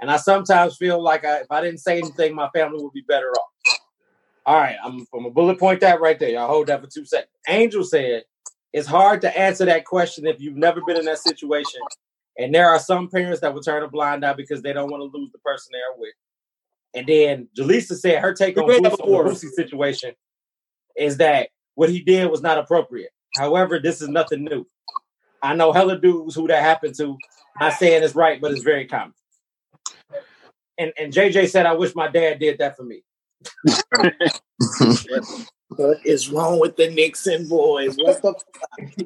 And I sometimes feel like I, if I didn't say anything, my family would be better off." All right, I'm, I'm a bullet point that right there. Y'all hold that for two seconds. Angel said, "It's hard to answer that question if you've never been in that situation." And there are some parents that will turn a blind eye because they don't want to lose the person they're with. And then Jaleesa said her take on Great Boosie, on before. the Boosie situation is that what he did was not appropriate. However, this is nothing new. I know hella dudes who that happened to. Not saying it's right, but it's very common. And and JJ said, I wish my dad did that for me. *laughs* What is wrong with the Nixon boys? What the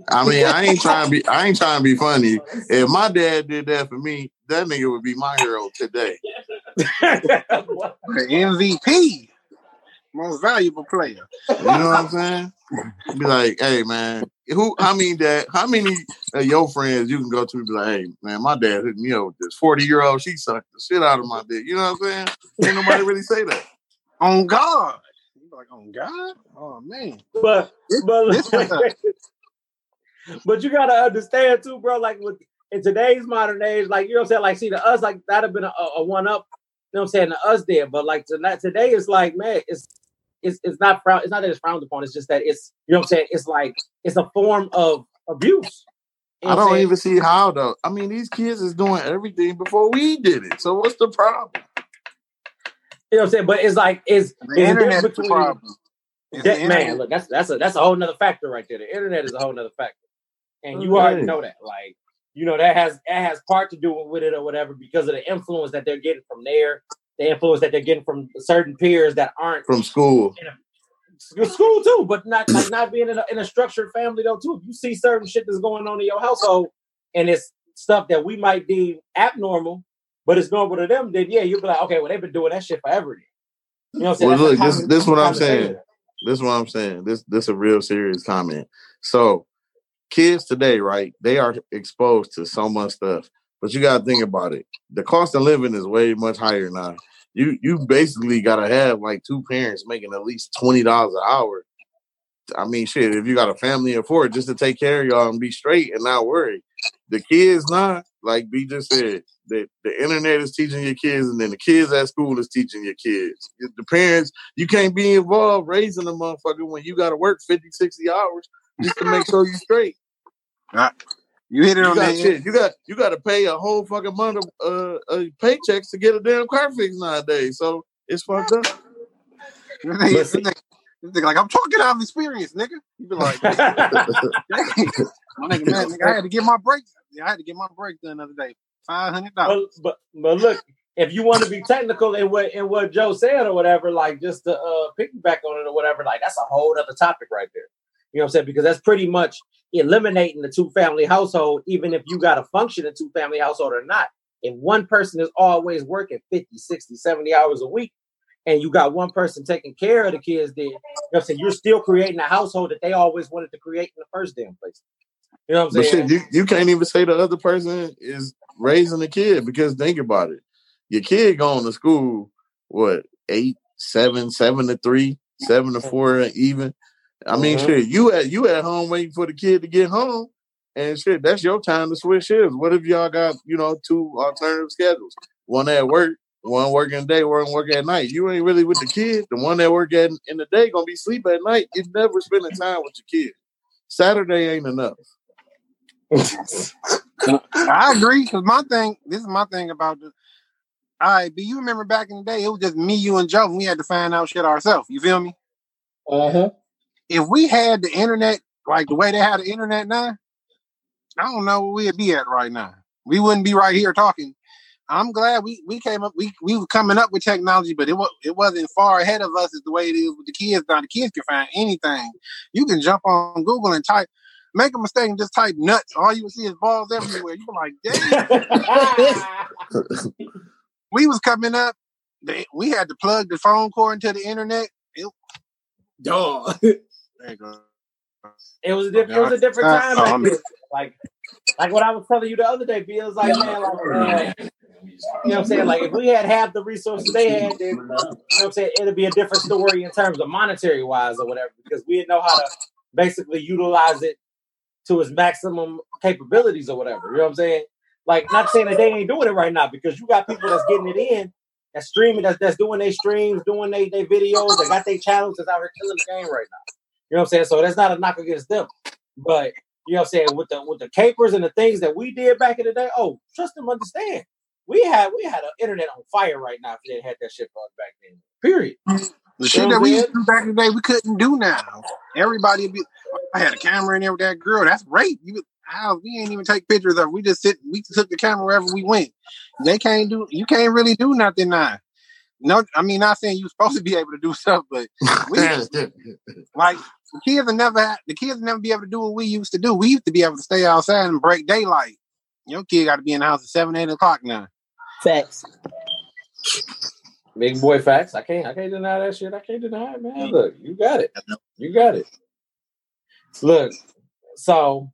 I mean, I ain't trying to be. I ain't trying to be funny. If my dad did that for me, that nigga would be my hero today. The MVP, most valuable player. You know what I'm saying? Be like, hey man, who? How many dad? How many of your friends you can go to and be like, hey man, my dad hit me up with this 40 year old. She sucked the shit out of my dick. You know what I'm saying? Ain't nobody really say that. On God. Like, oh God? Oh man. but but *laughs* but you gotta understand too, bro. Like with in today's modern age, like you know what I'm saying. Like, see, to us, like that'd have been a, a one up. You know what I'm saying to us there, but like tonight, today is like, man, it's it's it's not frown. It's not that it's frowned upon. It's just that it's you know what I'm saying. It's like it's a form of abuse. You know I don't even see how though. I mean, these kids is doing everything before we did it. So what's the problem? You know what I'm saying? But it's like it's The it's a internet's difference the problem. It's that, the man. internet. Look, that's that's a that's a whole nother factor right there. The internet is a whole nother factor, and oh, you Okay. already know that. Like you know that has that has part to do with it or whatever because of the influence that they're getting from there, the influence that they're getting from certain peers that aren't From school. in school too, but not like not being in a, in a structured family though too. You see certain shit that's going on in your household, and it's stuff that we might deem abnormal, but it's normal to them. Then yeah, you'll be like, okay, well they've been doing that shit forever. You know what I'm saying? Well, look, this common- this what I'm saying. This is what I'm saying. This this a real serious comment. So kids today, right? They are exposed to so much stuff. But you gotta think about it. The cost of living is way much higher now. You you basically gotta have like two parents making at least twenty dollars an hour. I mean, shit, if you got a family of four, just to take care of y'all and be straight and not worry. The kids not, like B just said, that the internet is teaching your kids, and then the kids at school is teaching your kids. The parents, you can't be involved raising a motherfucker when you got to work 50, 60 hours just to make sure you straight. You hit it You on got that. shit. You got you got to pay a whole fucking month of uh, uh, paychecks to get a damn car fixed nowadays. So it's fucked up. This nigga, this nigga, this nigga like, I'm talking out of experience, nigga. You be like, *laughs* nigga, man, nigga, I had to get my break. Yeah, I had to get my break done the other day. Five hundred dollars. But, but but look, if you want to be technical in what in what Joe said or whatever, like just to uh, piggyback on it or whatever, like that's a whole other topic right there. You know what I'm saying? Because that's pretty much eliminating the two family household, even if you got a function in two family household or not. If one person is always working 50, 60, 70 hours a week, and you got one person taking care of the kids, then you know what I'm saying you're still creating a household that they always wanted to create in the first damn place. You know what I'm saying? shit, you, you can't even say the other person is raising the kid because think about it. Your kid going to school, what, eight, seven, seven to three, seven to four even. I mean, Mhm. shit, you at you at home waiting for the kid to get home. And shit, that's your time to switch shifts. What if y'all got, you know, two alternative schedules? One at work, one working day, one working at night. You ain't really with the kid. The one that work at in the day gonna be sleep at night. You never spending time with your kid. Saturday ain't enough. *laughs* I agree. Cause my thing, this is my thing about the. All right, but you remember back in the day, it was just me, you, and Joe, and we had to find out shit ourselves. You feel me? Uh-huh. If we had the internet like the way they have the internet now, I don't know where we'd be at right now. We wouldn't be right here talking. I'm glad we, we came up we we were coming up with technology, but it was it wasn't far ahead of us as the way it is with the kids now. The kids can find anything. You can jump on Google and type make a mistake and just type nuts. All you see is balls everywhere. You're like, damn. *laughs* we was coming up. they- We had to plug the phone cord into the internet. It, Dog. there you go. It was a different. It was a different time. uh, I'm- Like, like what I was telling you the other day. Feels like man, like uh, you know what I'm saying. Like if we had half the resources they had, then you know what I'm saying it'd be a different story in terms of monetary wise or whatever. Because we didn't know how to basically utilize it to its maximum capabilities or whatever. You know what I'm saying? Like, not saying that they ain't doing it right now because you got people that's getting it in, that's streaming, that's that's doing their streams, doing their they videos, they got their channels that's out here killing the game right now. You know what I'm saying? So that's not a knock against them. But you know what I'm saying, with the with the capers and the things that we did back in the day, oh, trust them, understand. We had we had an internet on fire right now if they had that shit back then. Period. The shit that we used to do back in the day, we couldn't do now. Everybody be, I had a camera in there with that girl. That's rape. You, how we ain't even take pictures of. It. We just sit. We took the camera wherever we went. They can't do. You can't really do nothing now. No, I mean, not saying you're supposed to be able to do *laughs* stuff, but we, did. like the kids will never. The kids will never be able to do what we used to do. We used to be able to stay outside and break daylight. Your kid got to be in the house at seven, eight o'clock now. Facts. Big boy facts. I can't I can't deny that shit. I can't deny it, man. Look, you got it. You got it. Look, so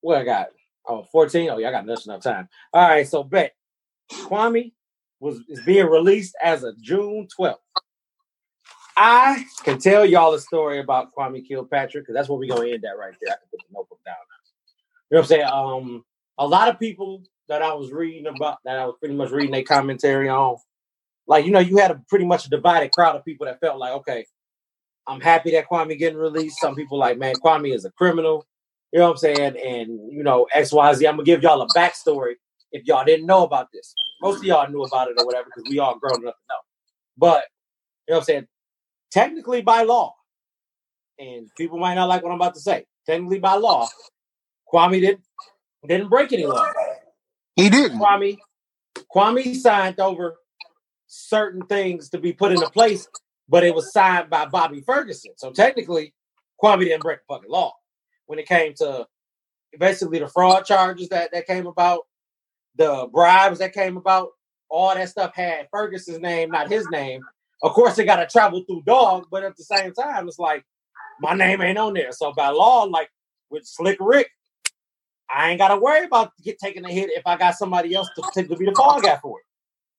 what I got? Oh, 14. Oh, yeah, I got just enough time. All right, so bet Kwame was is being released as of June 12th. I can tell y'all a story about Kwame Kilpatrick because that's where we're gonna end at right there. I can put the notebook down. You know what I'm saying? Um, a lot of people that I was reading about that I was pretty much reading their commentary on like you know, you had a pretty much a divided crowd of people that felt like, okay, I'm happy that Kwame getting released. Some people like, man, Kwame is a criminal. You know what I'm saying? And you know, X, Y, Z. I'm gonna give y'all a backstory if y'all didn't know about this. Most of y'all knew about it or whatever because we all grown enough to know. But you know what I'm saying? Technically, by law, and people might not like what I'm about to say. Technically, by law, Kwame didn't didn't break any law. He didn't. Kwame Kwame signed over certain things to be put into place, but it was signed by Bobby Ferguson. So technically, Kwame didn't break the fucking law when it came to basically the fraud charges that, that came about, the bribes that came about, all that stuff had Ferguson's name, not his name. Of course, it got to travel through dog, but at the same time, it's like my name ain't on there. So by law, like with Slick Rick, I ain't got to worry about get taking a hit if I got somebody else to, be the fall guy for it.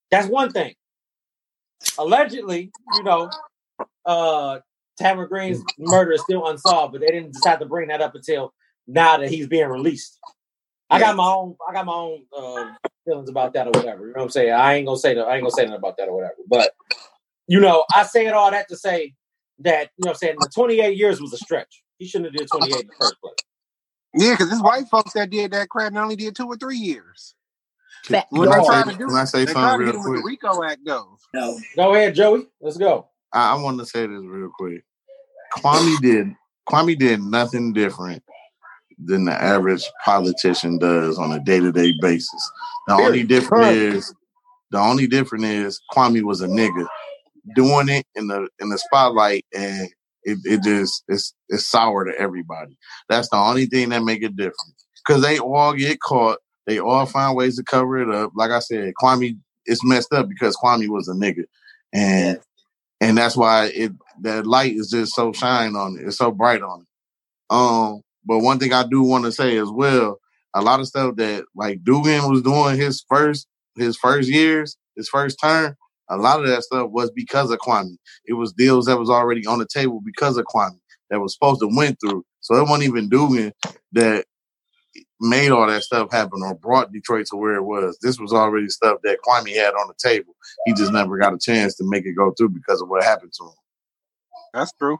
That's one thing allegedly, you know, uh Tamara Greene's murder is still unsolved, but they didn't decide to bring that up until now that he's being released. I got my own I got my own uh, feelings about that or whatever. You know what I'm saying? I ain't gonna say that I ain't gonna say nothing about that or whatever. But you know, I say it all that to say that, you know what I'm saying, the 28 years was a stretch. He shouldn't have did 28 in the first place. Yeah, because it's white folks that did that crap and only did two or three years. Can, When can I say, to do, can I say something real it with the? RICO Act though. No. Go ahead, Joey. Let's go. I, I want to say this real quick. Kwame did Kwame did nothing different than the average politician does on a day to day basis. The only difference is the only difference is Kwame was a nigga doing it in the in the spotlight and it, it just it's it's sour to everybody. That's the only thing that make it different. Cause they all get caught. They all find ways to cover it up. Like I said, Kwame it's messed up because Kwame was a nigga. And and that's why it that light is just so shine on it. It's so bright on it. Um, but one thing I do want to say as well, a lot of stuff that like Duggan was doing his first his first years, his first term, a lot of that stuff was because of Kwame. It was deals that was already on the table because of Kwame that was supposed to went through. So it wasn't even Duggan that made all that stuff happen or brought Detroit to where it was. This was already stuff that Kwame had on the table. He just never got a chance to make it go through because of what happened to him. That's true.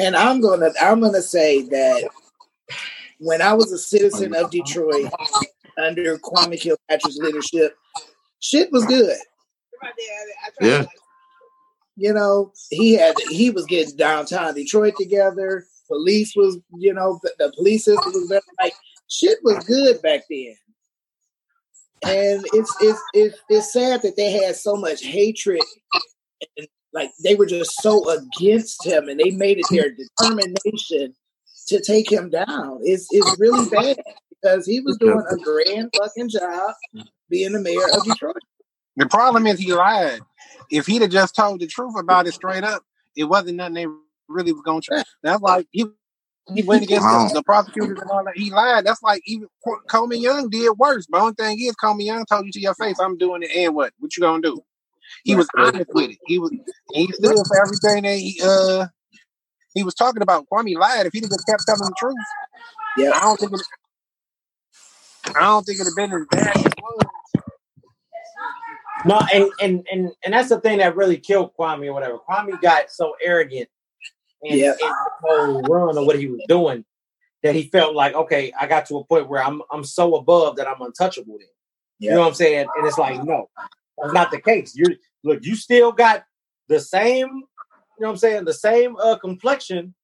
And I'm gonna I'm gonna say that when I was a citizen of Detroit under Kwame Kilpatrick's leadership, shit was good. Yeah. You know, he had he was getting downtown Detroit together. Police was, you know, the, the police system was better. Like shit was good back then. And it's it's it's it's sad that they had so much hatred and like they were just so against him and they made it their determination to take him down. It's it's really bad because he was doing a grand fucking job being the mayor of Detroit. The problem is he lied. If he'd have just told the truth about it straight up, it wasn't nothing they really was gonna try. That's like he he went *laughs* against the, the prosecutors and all that. He lied. That's like even Co- Coleman Young did worse. But only thing is, Coleman Young told you to your face, "I'm doing it," and what? What you gonna do? He was honest with it. He was. He stood for everything that he uh he was talking about. Kwame lied. If have just kept telling the truth, Yeah. I don't think it. I don't think it'd have been as bad as it was. No, and, and and and that's the thing that really killed Kwame or whatever. Kwame got so arrogant in, Yeah. the whole run of what he was doing that he felt like, okay, I got to a point where I'm I'm so above that I'm untouchable. Then you know what I'm saying? And it's like, no, that's not the case. You look, you still got the same, you know what I'm saying, the same uh complexion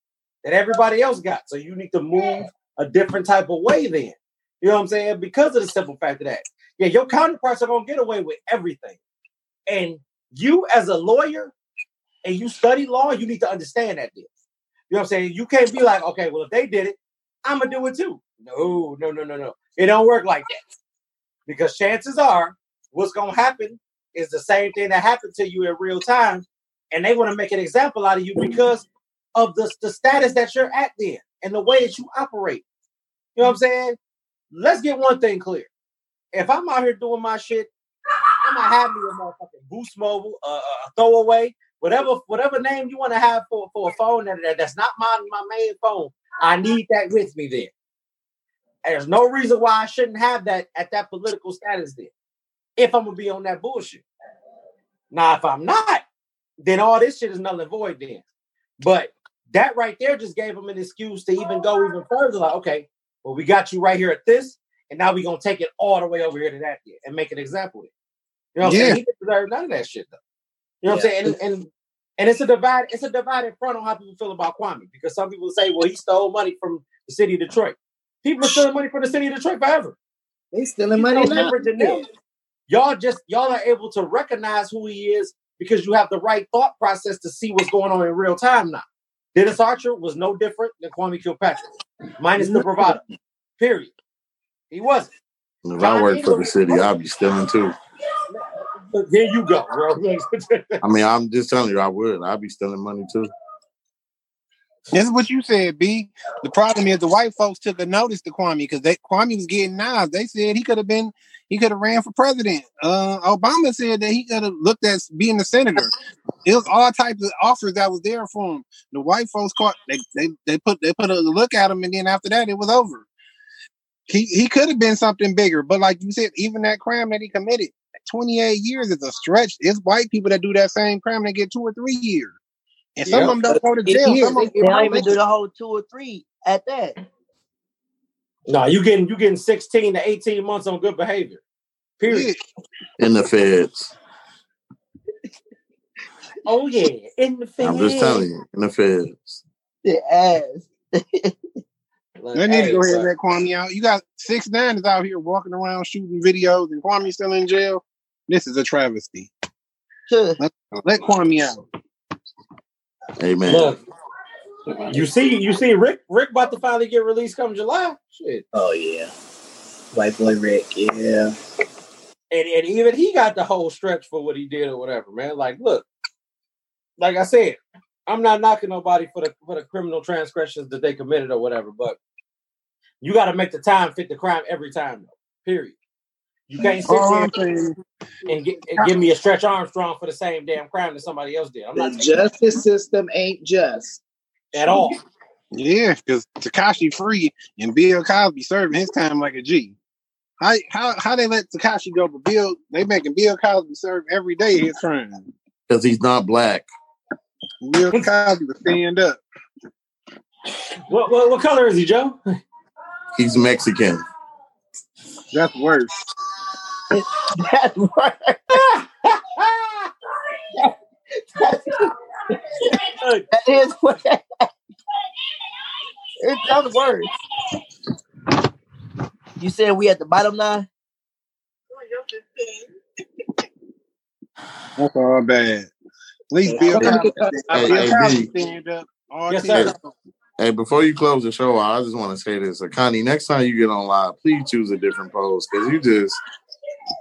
that everybody else got. So you need to move a different type of way then. You know what I'm saying? Because of the simple fact of that. Yeah, your counterparts are gonna get away with everything. And you as a lawyer and you study law, you need to understand that this. You know what I'm saying? You can't be like, okay, well, if they did it, I'm gonna do it too. No, no, no, no, no. It don't work like that. Because chances are what's gonna happen is the same thing that happened to you in real time, and they want to make an example out of you because of the, the status that you're at there and the way that you operate. You know what I'm saying? Let's get one thing clear. If I'm out here doing my shit, I'm gonna have me a motherfucking Boost Mobile, uh, a throwaway, whatever, whatever name you want to have for, for a phone that, that- that's not my my main phone. I need that with me there. There's no reason why I shouldn't have that at that political status there. If I'm gonna be on that bullshit. Now, if I'm not, then all this shit is null and void then. But that right there just gave him an excuse to even go even further. Like, okay, well, we got you right here at this, and now we're gonna take it all the way over here to that there and make an example of it. You know what I'm saying? He didn't deserve none of that shit though. You know what I'm saying? And, and and it's a divide, it's a divided front on how people feel about Kwame because some people say, well, he stole money from the city of Detroit. People are stealing money from the city of Detroit forever. They stealing He's money no now. different than them. Y'all just y'all are able to recognize who he is because you have the right thought process to see what's going on in real time now. Dennis Archer was no different than Kwame Kilpatrick, minus the bravado. Period. He wasn't. If I worked for the city, I'd be stealing too. But there you go, bro. *laughs* I mean, I'm just telling you, I would. I'd be stealing money too. This is what you said, B. The problem is the white folks took a notice to Kwame because they Kwame was getting knives. They said he could have been, he could have ran for president. Uh, Obama said that he could have looked at being a senator. It was all types of offers that was there for him. The white folks caught they they, they put they put a look at him, and then after that, it was over. He he could have been something bigger, but like you said, even that crime that he committed, 28 years is a stretch. It's white people that do that same crime that get two or three years. And some Yep. of them don't go to jail. years, Some of them They don't even probation. do the whole two or three at that. no, you getting you getting 16 to 18 months on good behavior. Period. In the feds. *laughs* Oh yeah, in the feds. I'm just telling you, in the feds. The ass. *laughs* Like, They need to go ahead and bro. let Kwame out. You got six nine is out here walking around shooting videos, and Kwame still in jail. This is a travesty. Sure. Let, let Kwame out. Amen. Look, you see, you see, Rick, Rick about to finally get released come July. Shit, Oh yeah, white boy Rick. Yeah, and and even he got the whole stretch for what he did or whatever, man. Like, look, like I said, I'm not knocking nobody for the for the criminal transgressions that they committed or whatever, but you got to make the time fit the crime every time, though. Period. You can't sit oh, All there and, get, and give me a stretch Armstrong for the same damn crime that somebody else did. I'm the not taking justice system ain't just. at all. yeah, because Tekashi free and Bill Cosby serving his time like a G. How how how they let Tekashi go, but Bill they making Bill Cosby serve every day his crime. Because he's not black. Bill Cosby stand up. What, what what color is he, Joe? *laughs* He's Mexican. That's worse. That's right. Look, That is what. it sounds worse. You said we at the bottom now? That's all bad. Please least Bill Hey, Cosby, hey, Bill hey, Cosby B. stand up. All Yes, sir. Of Hey, before you close the show, I just want to say this. Connie, next time you get on live, please choose a different pose because you just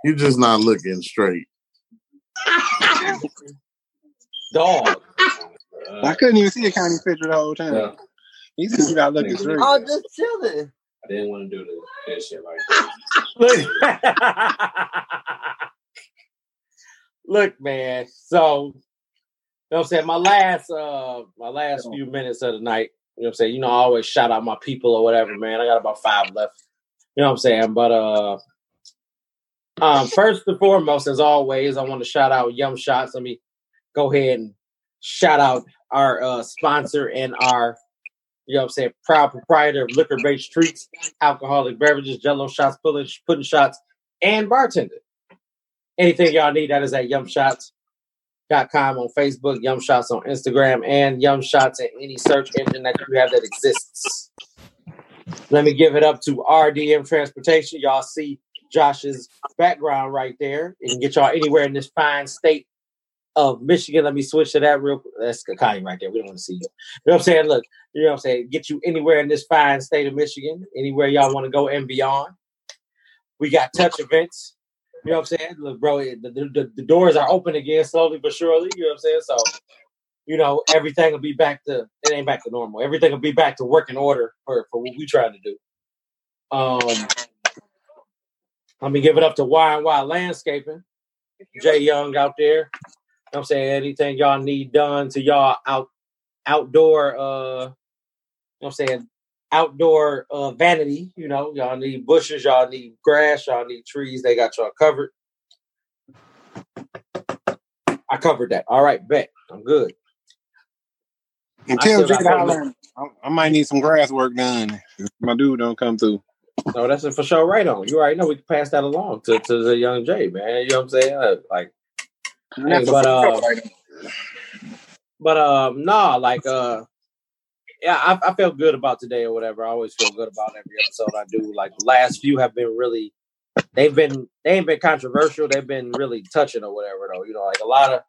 you just not looking straight. *laughs* dog. I couldn't even see a county picture the whole time. Yeah. He said you got looking straight. I was just chilling. I didn't want to do the, that shit like that. Look, look, man. So, you know what I'm saying? My last uh my last few minutes of the night You know what I'm saying? You know, I always shout out my people or whatever, man. I got about five left. You know what I'm saying? But uh um first and foremost, as always, I want to shout out Yum Shots. Let me go ahead and shout out our uh sponsor and our you know what I'm saying, proud proprietor of liquor based treats, alcoholic beverages, jello shots, pudding, pudding shots, and bartender. Anything y'all need, that is at yumshots.com on Facebook, Yum Shots on Instagram, and Yum Shots in any search engine that you have that exists. Let me give it up to RDM Transportation. Y'all see Josh's background right there. It can get y'all anywhere in this fine state of Michigan. Let me switch to that real quick. That's Kakani right there. We don't want to see you. You know what I'm saying? Look, you know what I'm saying? Get you anywhere in this fine state of Michigan, anywhere y'all want to go and beyond. We got touch events. You know what I'm saying? Look, bro, the, the, the doors are open again slowly but surely. You know what I'm saying? So, you know, everything will be back to it ain't back to normal. Everything will be back to working order for, for what we trying to do. Um let me give it up to Y and Y Landscaping. Jay Young out there. You know what I'm saying anything y'all need done to y'all out outdoor uh you know what I'm saying outdoor uh vanity, you know, y'all need bushes, y'all need grass, y'all need trees, they got y'all covered. I covered that. All right, bet. I'm good. And I tell still Jay got Holler, I, I might need some grass work done. if My dude don't come through. No, that's a for sure right on. You already know we can pass that along to, to the young Jay, man. You know what I'm saying? Uh, like hey, but uh right but um nah, like uh yeah, I, I felt good about today or whatever. I always feel good about every episode I do. Like the last few have been really they've been they ain't been controversial. They've been really touching or whatever though. You know, like a lot of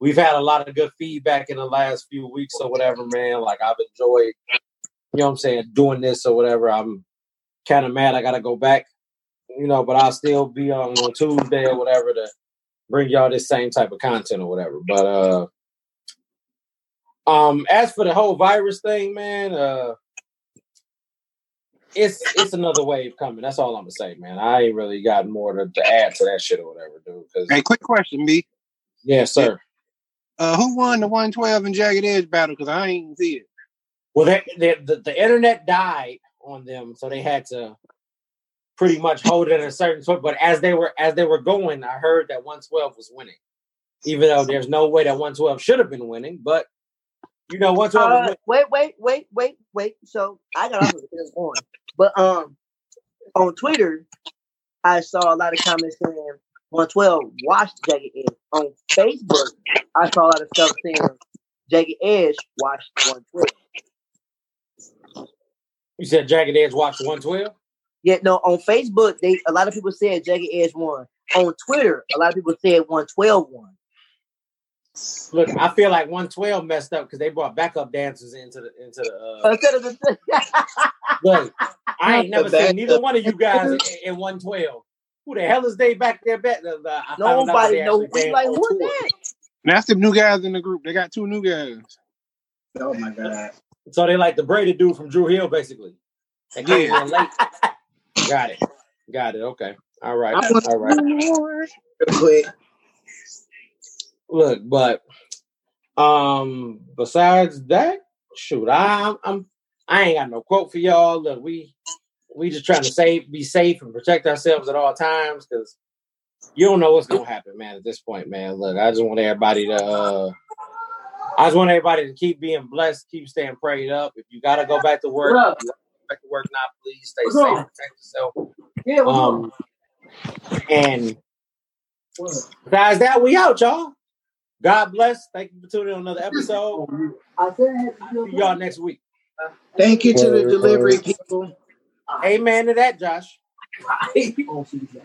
we've had a lot of good feedback in the last few weeks or whatever, man. Like I've enjoyed, you know what I'm saying, doing this or whatever. I'm kind of mad I gotta go back, you know, but I'll still be on, on Tuesday or whatever to bring y'all this same type of content or whatever. But uh um as for the whole virus thing, man, uh it's it's another wave coming. That's all I'm gonna say, man. I ain't really got more to, to add to that shit or whatever, dude. Cause Hey, quick question, B. yeah, sir. Uh, who won the 112 and Jagged Edge battle? Because I ain't see it. Well, they, they, the the internet died on them, so they had to pretty much hold it at a certain point. But as they were as they were going, I heard that 112 was winning, even though there's no way that 112 should have been winning. But you know, 112 was Uh, wait, wait, wait, wait, wait. So I got off of this on, but um, on Twitter, I saw a lot of comments saying 112 watched Jagged Edge. On Facebook, I saw a lot of stuff saying Jagged Edge watched 112. You said Jagged Edge watched 112. Yeah, no, on Facebook, they a lot of people said Jagged Edge won. On Twitter, a lot of people said 112 won. Look, I feel like 112 messed up because they brought backup dancers into the into the. Uh, Instead of the *laughs* look, I ain't never seen neither one of you guys in, in 112. Who the hell is they back there? Back, the, the, I found out that nobody knows. actually like on who tour. that? That's the new guys in the group. They got two new guys. Oh my god. So they like the braided dude from Dru Hill, basically. They Yeah. late. *laughs* Got it. Got it. Okay. All right. All right. real quick. Look, but um, besides that, shoot, I, I'm, I'm ain't got no quote for y'all. Look, we we just trying to save, be safe, and protect ourselves at all times because you don't know what's gonna happen, man. At this point, man. Look, I just want everybody to. uh I just want everybody to keep being blessed, keep staying prayed up. If you gotta go back to work, What up? if you gotta go back to work now, please stay safe, protect yourself. Yeah? Um, and besides that, we out, y'all. God bless. Thank you for tuning in on another episode. I said, See y'all next week. Thank you to the delivery people. Amen to that, Josh. *laughs* *laughs*